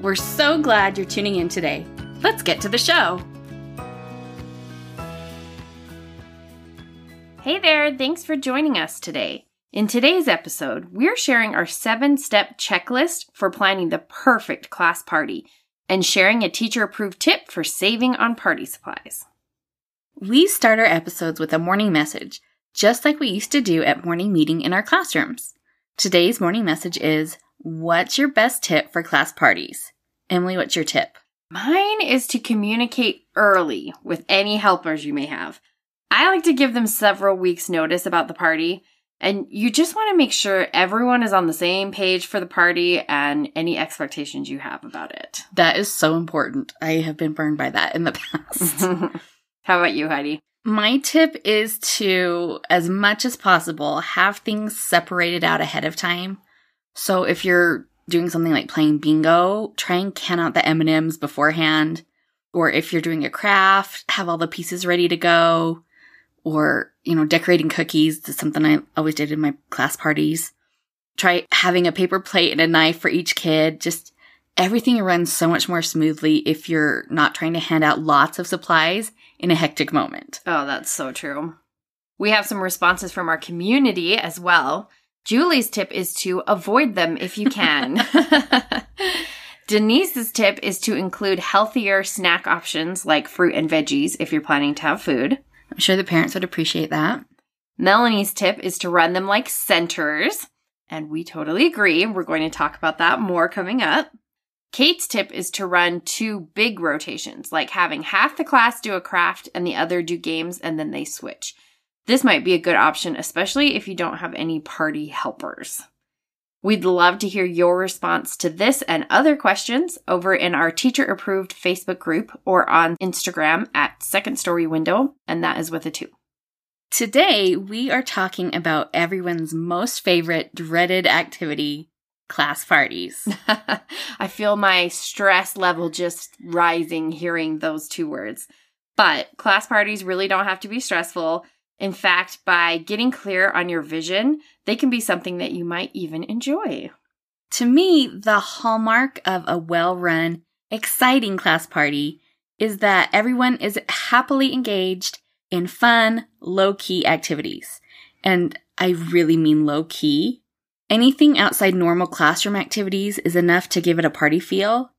We're so glad you're tuning in today. Let's get to the show. Hey there, thanks for joining us today. In today's episode, we're sharing our seven step checklist for planning the perfect class party and sharing a teacher approved tip for saving on party supplies. We start our episodes with a morning message, just like we used to do at morning meeting in our classrooms. Today's morning message is What's your best tip for class parties? Emily, what's your tip? Mine is to communicate early with any helpers you may have. I like to give them several weeks' notice about the party and you just want to make sure everyone is on the same page for the party and any expectations you have about it. That is so important. I have been burned by that in the past. How about you, Heidi? My tip is to, as much as possible, have things separated out ahead of time. So if you're doing something like playing bingo, try and count out the M&Ms beforehand. Or if you're doing a craft, have all the pieces ready to go or, you know, decorating cookies. That's something I always did in my class parties. Try having a paper plate and a knife for each kid. Just everything runs so much more smoothly if you're not trying to hand out lots of supplies in a hectic moment. Oh, that's so true. We have some responses from our community as well. Julie's tip is to avoid them if you can. Denise's tip is to include healthier snack options like fruit and veggies if you're planning to have food. I'm sure the parents would appreciate that. Melanie's tip is to run them like centers. And we totally agree. We're going to talk about that more coming up. Kate's tip is to run two big rotations, like having half the class do a craft and the other do games and then they switch. This might be a good option, especially if you don't have any party helpers. We'd love to hear your response to this and other questions over in our teacher approved Facebook group or on Instagram at Second Story Window, and that is with a two. Today, we are talking about everyone's most favorite dreaded activity class parties. I feel my stress level just rising hearing those two words. But class parties really don't have to be stressful. In fact, by getting clear on your vision, they can be something that you might even enjoy. To me, the hallmark of a well run, exciting class party is that everyone is happily engaged in fun, low key activities. And I really mean low key. Anything outside normal classroom activities is enough to give it a party feel.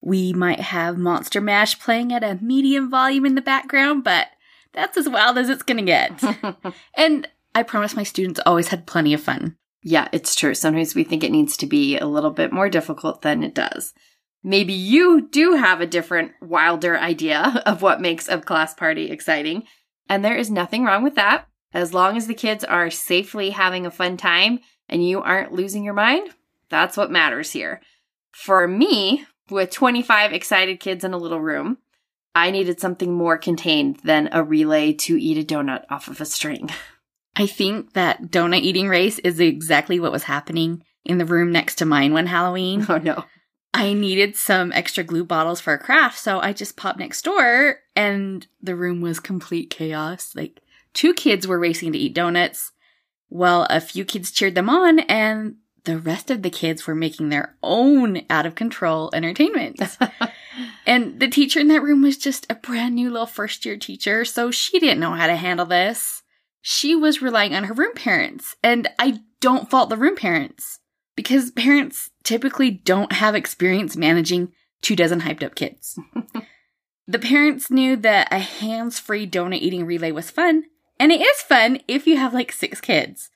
We might have Monster Mash playing at a medium volume in the background, but that's as wild as it's going to get. and I promise my students always had plenty of fun. Yeah, it's true. Sometimes we think it needs to be a little bit more difficult than it does. Maybe you do have a different, wilder idea of what makes a class party exciting. And there is nothing wrong with that. As long as the kids are safely having a fun time and you aren't losing your mind, that's what matters here. For me, with 25 excited kids in a little room, I needed something more contained than a relay to eat a donut off of a string. I think that donut eating race is exactly what was happening in the room next to mine one Halloween. Oh no. I needed some extra glue bottles for a craft, so I just popped next door and the room was complete chaos. Like two kids were racing to eat donuts. Well, a few kids cheered them on and the rest of the kids were making their own out of control entertainment. and the teacher in that room was just a brand new little first year teacher, so she didn't know how to handle this. She was relying on her room parents, and I don't fault the room parents because parents typically don't have experience managing two dozen hyped up kids. the parents knew that a hands free donut eating relay was fun, and it is fun if you have like six kids.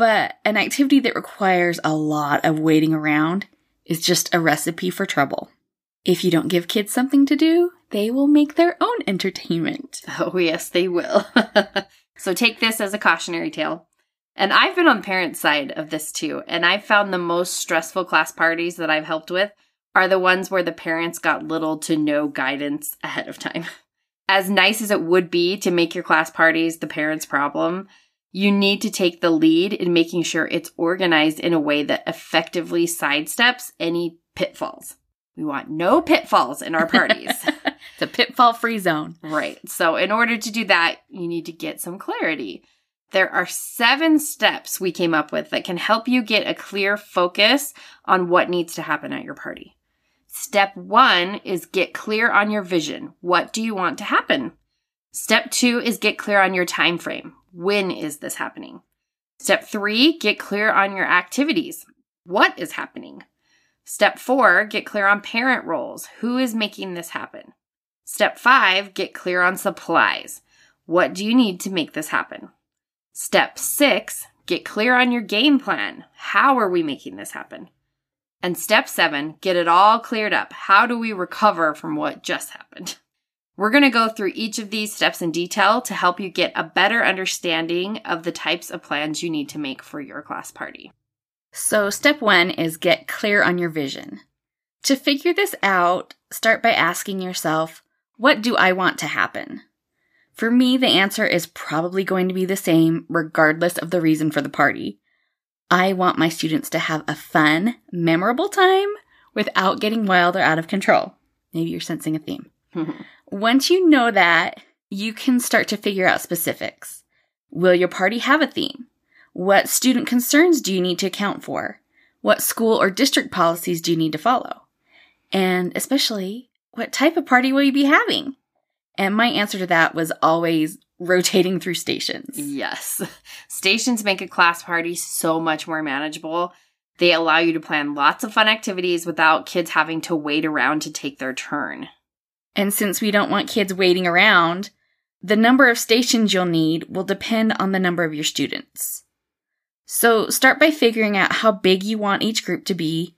But an activity that requires a lot of waiting around is just a recipe for trouble. If you don't give kids something to do, they will make their own entertainment. Oh, yes, they will. so take this as a cautionary tale. And I've been on the parent side of this too, and I've found the most stressful class parties that I've helped with are the ones where the parents got little to no guidance ahead of time. As nice as it would be to make your class parties the parents' problem, you need to take the lead in making sure it's organized in a way that effectively sidesteps any pitfalls. We want no pitfalls in our parties. it's a pitfall free zone. Right. So, in order to do that, you need to get some clarity. There are seven steps we came up with that can help you get a clear focus on what needs to happen at your party. Step one is get clear on your vision. What do you want to happen? Step two is get clear on your time frame. When is this happening? Step three, get clear on your activities. What is happening? Step four, get clear on parent roles. Who is making this happen? Step five, get clear on supplies. What do you need to make this happen? Step six, get clear on your game plan. How are we making this happen? And step seven, get it all cleared up. How do we recover from what just happened? We're going to go through each of these steps in detail to help you get a better understanding of the types of plans you need to make for your class party. So, step one is get clear on your vision. To figure this out, start by asking yourself, what do I want to happen? For me, the answer is probably going to be the same regardless of the reason for the party. I want my students to have a fun, memorable time without getting wild or out of control. Maybe you're sensing a theme. Once you know that, you can start to figure out specifics. Will your party have a theme? What student concerns do you need to account for? What school or district policies do you need to follow? And especially, what type of party will you be having? And my answer to that was always rotating through stations. Yes. Stations make a class party so much more manageable. They allow you to plan lots of fun activities without kids having to wait around to take their turn. And since we don't want kids waiting around, the number of stations you'll need will depend on the number of your students. So start by figuring out how big you want each group to be.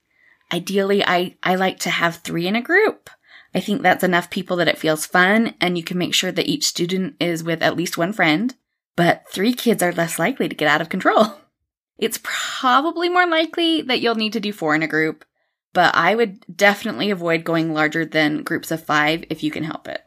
Ideally, I, I like to have three in a group. I think that's enough people that it feels fun and you can make sure that each student is with at least one friend. But three kids are less likely to get out of control. It's probably more likely that you'll need to do four in a group, but I would definitely avoid going larger than groups of five if you can help it.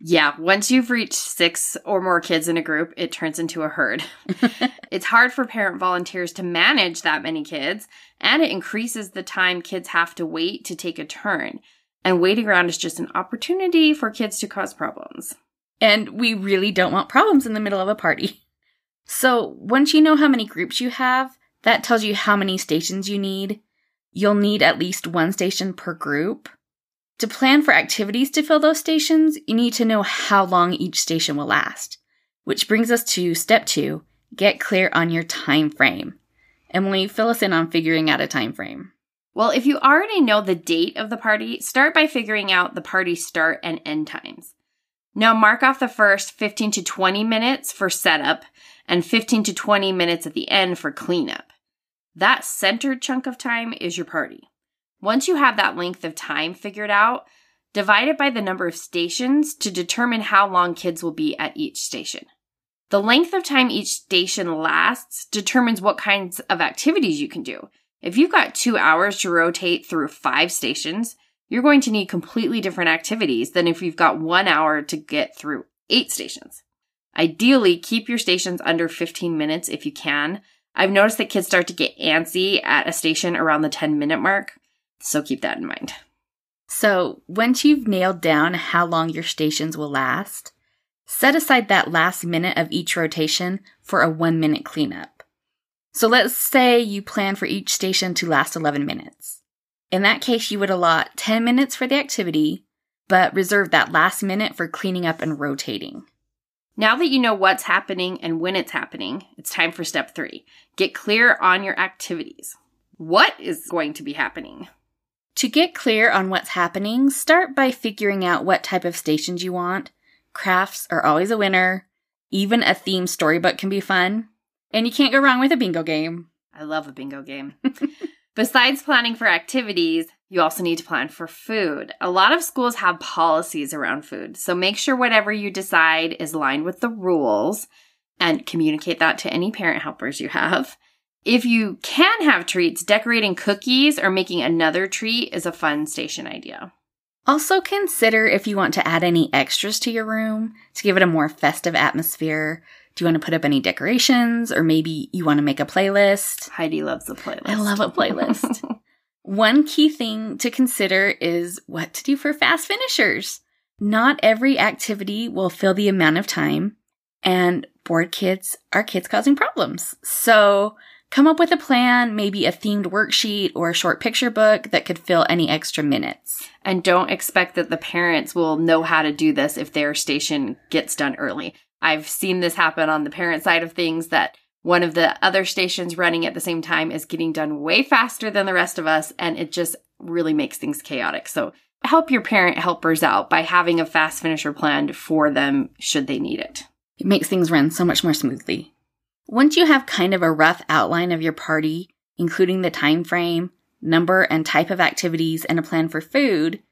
Yeah, once you've reached six or more kids in a group, it turns into a herd. it's hard for parent volunteers to manage that many kids, and it increases the time kids have to wait to take a turn. And waiting around is just an opportunity for kids to cause problems. And we really don't want problems in the middle of a party. So, once you know how many groups you have, that tells you how many stations you need. You'll need at least one station per group. To plan for activities to fill those stations, you need to know how long each station will last. Which brings us to step two, get clear on your time frame. Emily, fill us in on figuring out a time frame. Well, if you already know the date of the party, start by figuring out the party start and end times. Now mark off the first 15 to 20 minutes for setup and 15 to 20 minutes at the end for cleanup. That centered chunk of time is your party. Once you have that length of time figured out, divide it by the number of stations to determine how long kids will be at each station. The length of time each station lasts determines what kinds of activities you can do. If you've got two hours to rotate through five stations, you're going to need completely different activities than if you've got one hour to get through eight stations. Ideally, keep your stations under 15 minutes if you can. I've noticed that kids start to get antsy at a station around the 10 minute mark. So keep that in mind. So, once you've nailed down how long your stations will last, set aside that last minute of each rotation for a one minute cleanup. So, let's say you plan for each station to last 11 minutes. In that case, you would allot 10 minutes for the activity, but reserve that last minute for cleaning up and rotating. Now that you know what's happening and when it's happening, it's time for step three. Get clear on your activities. What is going to be happening? To get clear on what's happening, start by figuring out what type of stations you want. Crafts are always a winner. Even a themed storybook can be fun. And you can't go wrong with a bingo game. I love a bingo game. Besides planning for activities, you also need to plan for food. A lot of schools have policies around food, so make sure whatever you decide is aligned with the rules and communicate that to any parent helpers you have. If you can have treats, decorating cookies or making another treat is a fun station idea. Also, consider if you want to add any extras to your room to give it a more festive atmosphere. Do you want to put up any decorations or maybe you want to make a playlist? Heidi loves a playlist. I love a playlist. One key thing to consider is what to do for fast finishers. Not every activity will fill the amount of time, and bored kids are kids causing problems. So, come up with a plan, maybe a themed worksheet or a short picture book that could fill any extra minutes. And don't expect that the parents will know how to do this if their station gets done early. I've seen this happen on the parent side of things that one of the other stations running at the same time is getting done way faster than the rest of us, and it just really makes things chaotic. So help your parent helpers out by having a fast finisher planned for them should they need it. It makes things run so much more smoothly. Once you have kind of a rough outline of your party, including the time frame, number and type of activities, and a plan for food,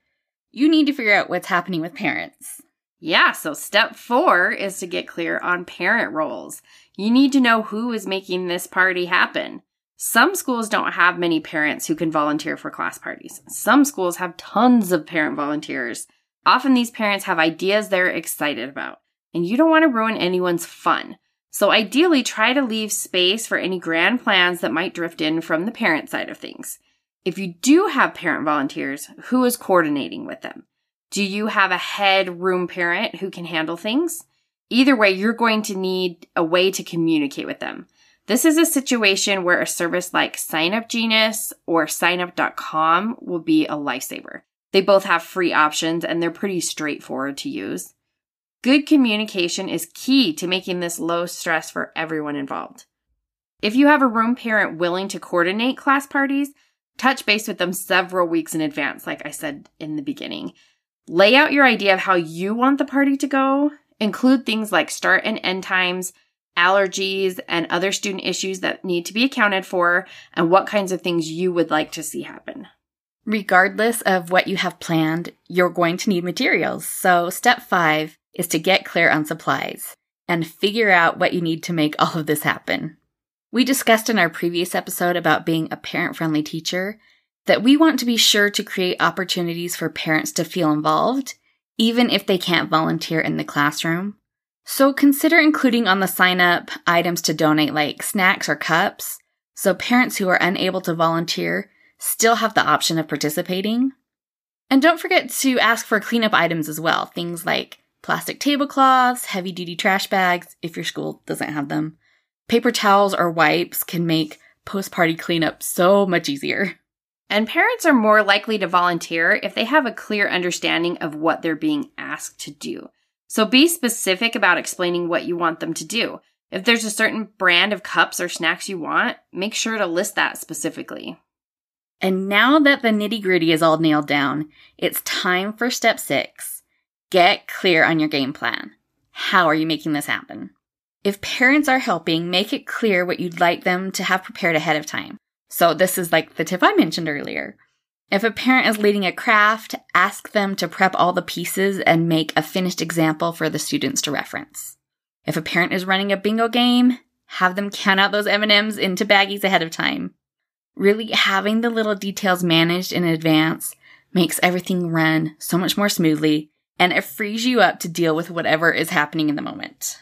you need to figure out what's happening with parents. Yeah, so step four is to get clear on parent roles. You need to know who is making this party happen. Some schools don't have many parents who can volunteer for class parties. Some schools have tons of parent volunteers. Often these parents have ideas they're excited about, and you don't want to ruin anyone's fun. So ideally, try to leave space for any grand plans that might drift in from the parent side of things. If you do have parent volunteers, who is coordinating with them? Do you have a head room parent who can handle things? Either way, you're going to need a way to communicate with them. This is a situation where a service like SignUp Genius or signup.com will be a lifesaver. They both have free options and they're pretty straightforward to use. Good communication is key to making this low stress for everyone involved. If you have a room parent willing to coordinate class parties, touch base with them several weeks in advance, like I said in the beginning. Lay out your idea of how you want the party to go Include things like start and end times, allergies, and other student issues that need to be accounted for, and what kinds of things you would like to see happen. Regardless of what you have planned, you're going to need materials. So, step five is to get clear on supplies and figure out what you need to make all of this happen. We discussed in our previous episode about being a parent friendly teacher that we want to be sure to create opportunities for parents to feel involved even if they can't volunteer in the classroom. So consider including on the sign up items to donate like snacks or cups, so parents who are unable to volunteer still have the option of participating. And don't forget to ask for cleanup items as well, things like plastic tablecloths, heavy duty trash bags if your school doesn't have them. Paper towels or wipes can make post party cleanup so much easier. And parents are more likely to volunteer if they have a clear understanding of what they're being asked to do. So be specific about explaining what you want them to do. If there's a certain brand of cups or snacks you want, make sure to list that specifically. And now that the nitty gritty is all nailed down, it's time for step six. Get clear on your game plan. How are you making this happen? If parents are helping, make it clear what you'd like them to have prepared ahead of time. So this is like the tip I mentioned earlier. If a parent is leading a craft, ask them to prep all the pieces and make a finished example for the students to reference. If a parent is running a bingo game, have them count out those M&Ms into baggies ahead of time. Really having the little details managed in advance makes everything run so much more smoothly and it frees you up to deal with whatever is happening in the moment.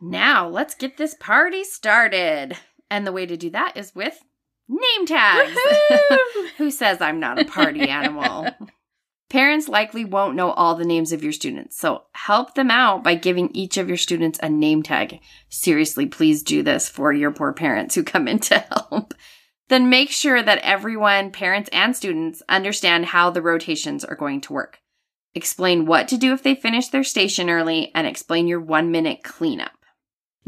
Now, let's get this party started. And the way to do that is with Name tags. Who says I'm not a party animal? Parents likely won't know all the names of your students, so help them out by giving each of your students a name tag. Seriously, please do this for your poor parents who come in to help. Then make sure that everyone, parents and students, understand how the rotations are going to work. Explain what to do if they finish their station early and explain your one minute cleanup.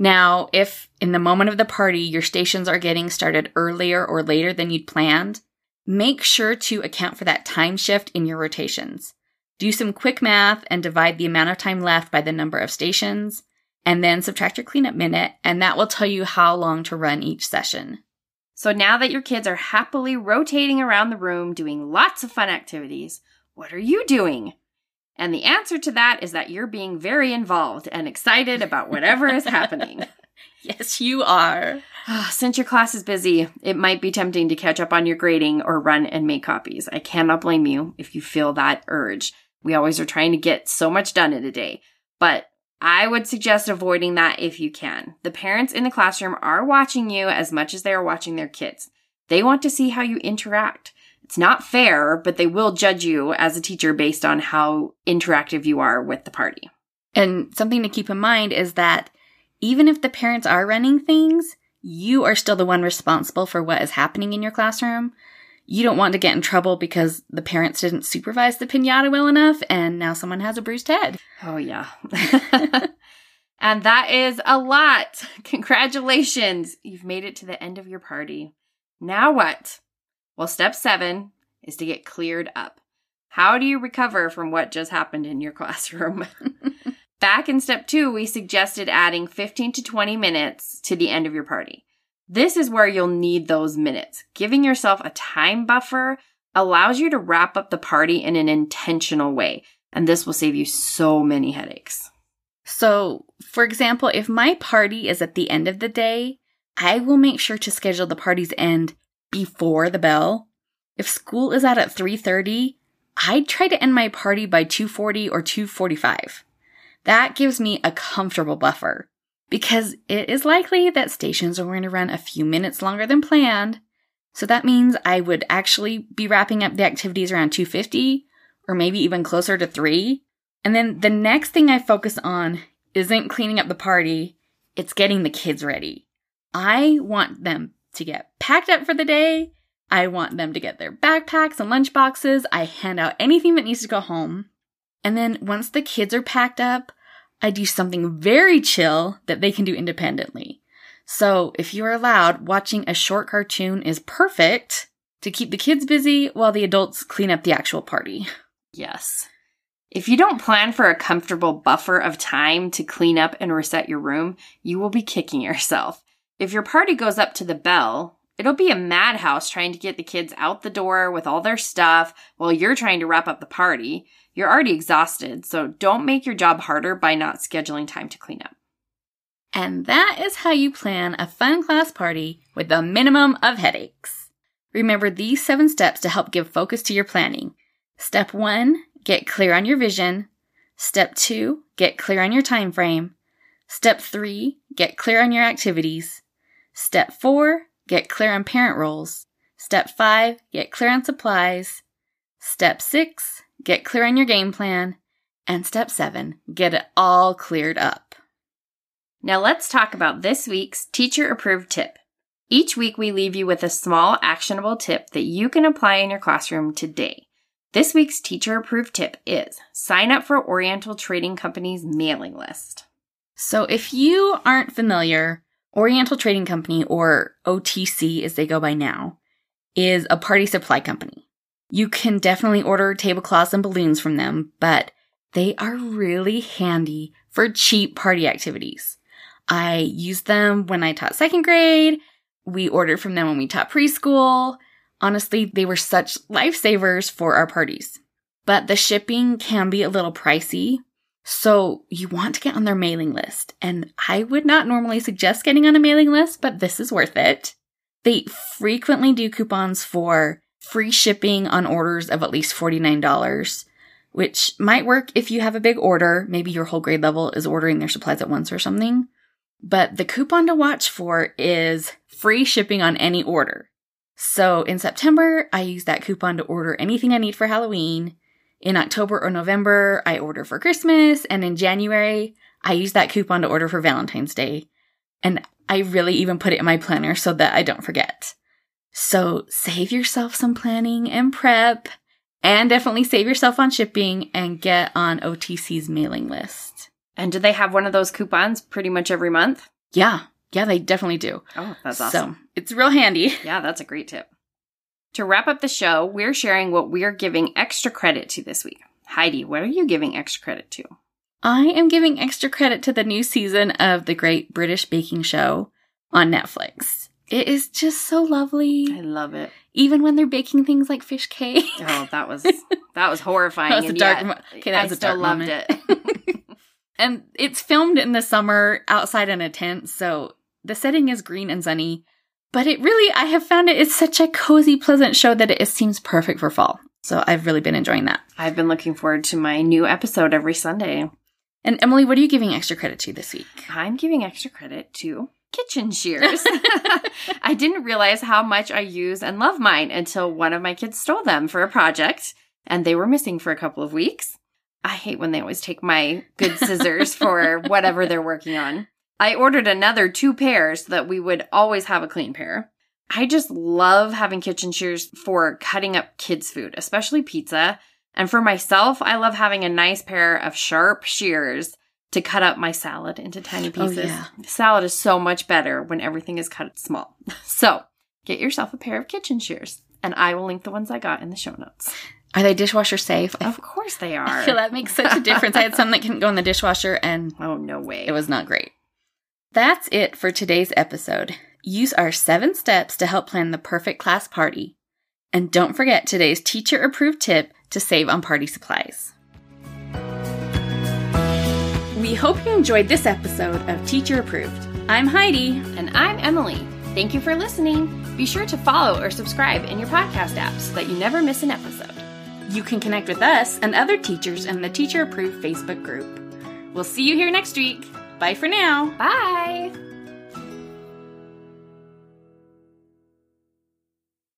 Now, if in the moment of the party your stations are getting started earlier or later than you'd planned, make sure to account for that time shift in your rotations. Do some quick math and divide the amount of time left by the number of stations, and then subtract your cleanup minute, and that will tell you how long to run each session. So now that your kids are happily rotating around the room doing lots of fun activities, what are you doing? And the answer to that is that you're being very involved and excited about whatever is happening. Yes, you are. Ah, since your class is busy, it might be tempting to catch up on your grading or run and make copies. I cannot blame you if you feel that urge. We always are trying to get so much done in a day, but I would suggest avoiding that if you can. The parents in the classroom are watching you as much as they are watching their kids. They want to see how you interact. It's not fair, but they will judge you as a teacher based on how interactive you are with the party. And something to keep in mind is that even if the parents are running things, you are still the one responsible for what is happening in your classroom. You don't want to get in trouble because the parents didn't supervise the pinata well enough and now someone has a bruised head. Oh, yeah. and that is a lot. Congratulations. You've made it to the end of your party. Now what? Well, step seven is to get cleared up. How do you recover from what just happened in your classroom? Back in step two, we suggested adding 15 to 20 minutes to the end of your party. This is where you'll need those minutes. Giving yourself a time buffer allows you to wrap up the party in an intentional way, and this will save you so many headaches. So, for example, if my party is at the end of the day, I will make sure to schedule the party's end before the bell. If school is out at 3:30, I'd try to end my party by 2:40 or 2:45. That gives me a comfortable buffer because it is likely that stations are going to run a few minutes longer than planned. So that means I would actually be wrapping up the activities around 250 or maybe even closer to 3. And then the next thing I focus on isn't cleaning up the party, it's getting the kids ready. I want them to get packed up for the day. I want them to get their backpacks and lunch boxes. I hand out anything that needs to go home. And then once the kids are packed up, I do something very chill that they can do independently. So if you are allowed, watching a short cartoon is perfect to keep the kids busy while the adults clean up the actual party. Yes. If you don't plan for a comfortable buffer of time to clean up and reset your room, you will be kicking yourself. If your party goes up to the bell, it'll be a madhouse trying to get the kids out the door with all their stuff while you're trying to wrap up the party. You're already exhausted, so don't make your job harder by not scheduling time to clean up. And that is how you plan a fun class party with a minimum of headaches. Remember these seven steps to help give focus to your planning. Step one, get clear on your vision. Step two, get clear on your time frame. Step three, get clear on your activities. Step four, get clear on parent roles. Step five, get clear on supplies. Step six, get clear on your game plan. And step seven, get it all cleared up. Now let's talk about this week's teacher approved tip. Each week we leave you with a small actionable tip that you can apply in your classroom today. This week's teacher approved tip is sign up for Oriental Trading Company's mailing list. So if you aren't familiar, Oriental Trading Company, or OTC as they go by now, is a party supply company. You can definitely order tablecloths and balloons from them, but they are really handy for cheap party activities. I used them when I taught second grade. We ordered from them when we taught preschool. Honestly, they were such lifesavers for our parties. But the shipping can be a little pricey. So you want to get on their mailing list. And I would not normally suggest getting on a mailing list, but this is worth it. They frequently do coupons for free shipping on orders of at least $49, which might work if you have a big order. Maybe your whole grade level is ordering their supplies at once or something. But the coupon to watch for is free shipping on any order. So in September, I use that coupon to order anything I need for Halloween. In October or November, I order for Christmas. And in January, I use that coupon to order for Valentine's Day. And I really even put it in my planner so that I don't forget. So save yourself some planning and prep, and definitely save yourself on shipping and get on OTC's mailing list. And do they have one of those coupons pretty much every month? Yeah, yeah, they definitely do. Oh, that's awesome. So it's real handy. Yeah, that's a great tip. To wrap up the show, we're sharing what we're giving extra credit to this week. Heidi, what are you giving extra credit to? I am giving extra credit to the new season of The Great British Baking Show on Netflix. It is just so lovely. I love it. Even when they're baking things like fish cake. Oh, that was that was horrifying. that was a dark. yet, okay, that I was a still loved moment. it. and it's filmed in the summer outside in a tent, so The setting is green and sunny, but it really, I have found it, it's such a cozy, pleasant show that it, it seems perfect for fall. So I've really been enjoying that. I've been looking forward to my new episode every Sunday. And Emily, what are you giving extra credit to this week? I'm giving extra credit to kitchen shears. I didn't realize how much I use and love mine until one of my kids stole them for a project and they were missing for a couple of weeks. I hate when they always take my good scissors for whatever they're working on. I ordered another two pairs so that we would always have a clean pair. I just love having kitchen shears for cutting up kids' food, especially pizza. And for myself, I love having a nice pair of sharp shears to cut up my salad into tiny Oh, pieces. yeah. Salad is so much better when everything is cut small. So get yourself a pair of kitchen shears, and I will link the ones I got in the show notes. Are they dishwasher safe? Of course they are. feel that makes such a difference. I had some that couldn't go in the dishwasher and oh, no way. it was not great. That's it for today's episode. Use our seven steps to help plan the perfect class party. And don't forget today's teacher approved tip to save on party supplies. We hope you enjoyed this episode of Teacher Approved. I'm Heidi. And I'm Emily. Thank you for listening. Be sure to follow or subscribe in your podcast app so that you never miss an episode. You can connect with us and other teachers in the Teacher Approved Facebook group. We'll see you here next week. Bye for now. Bye.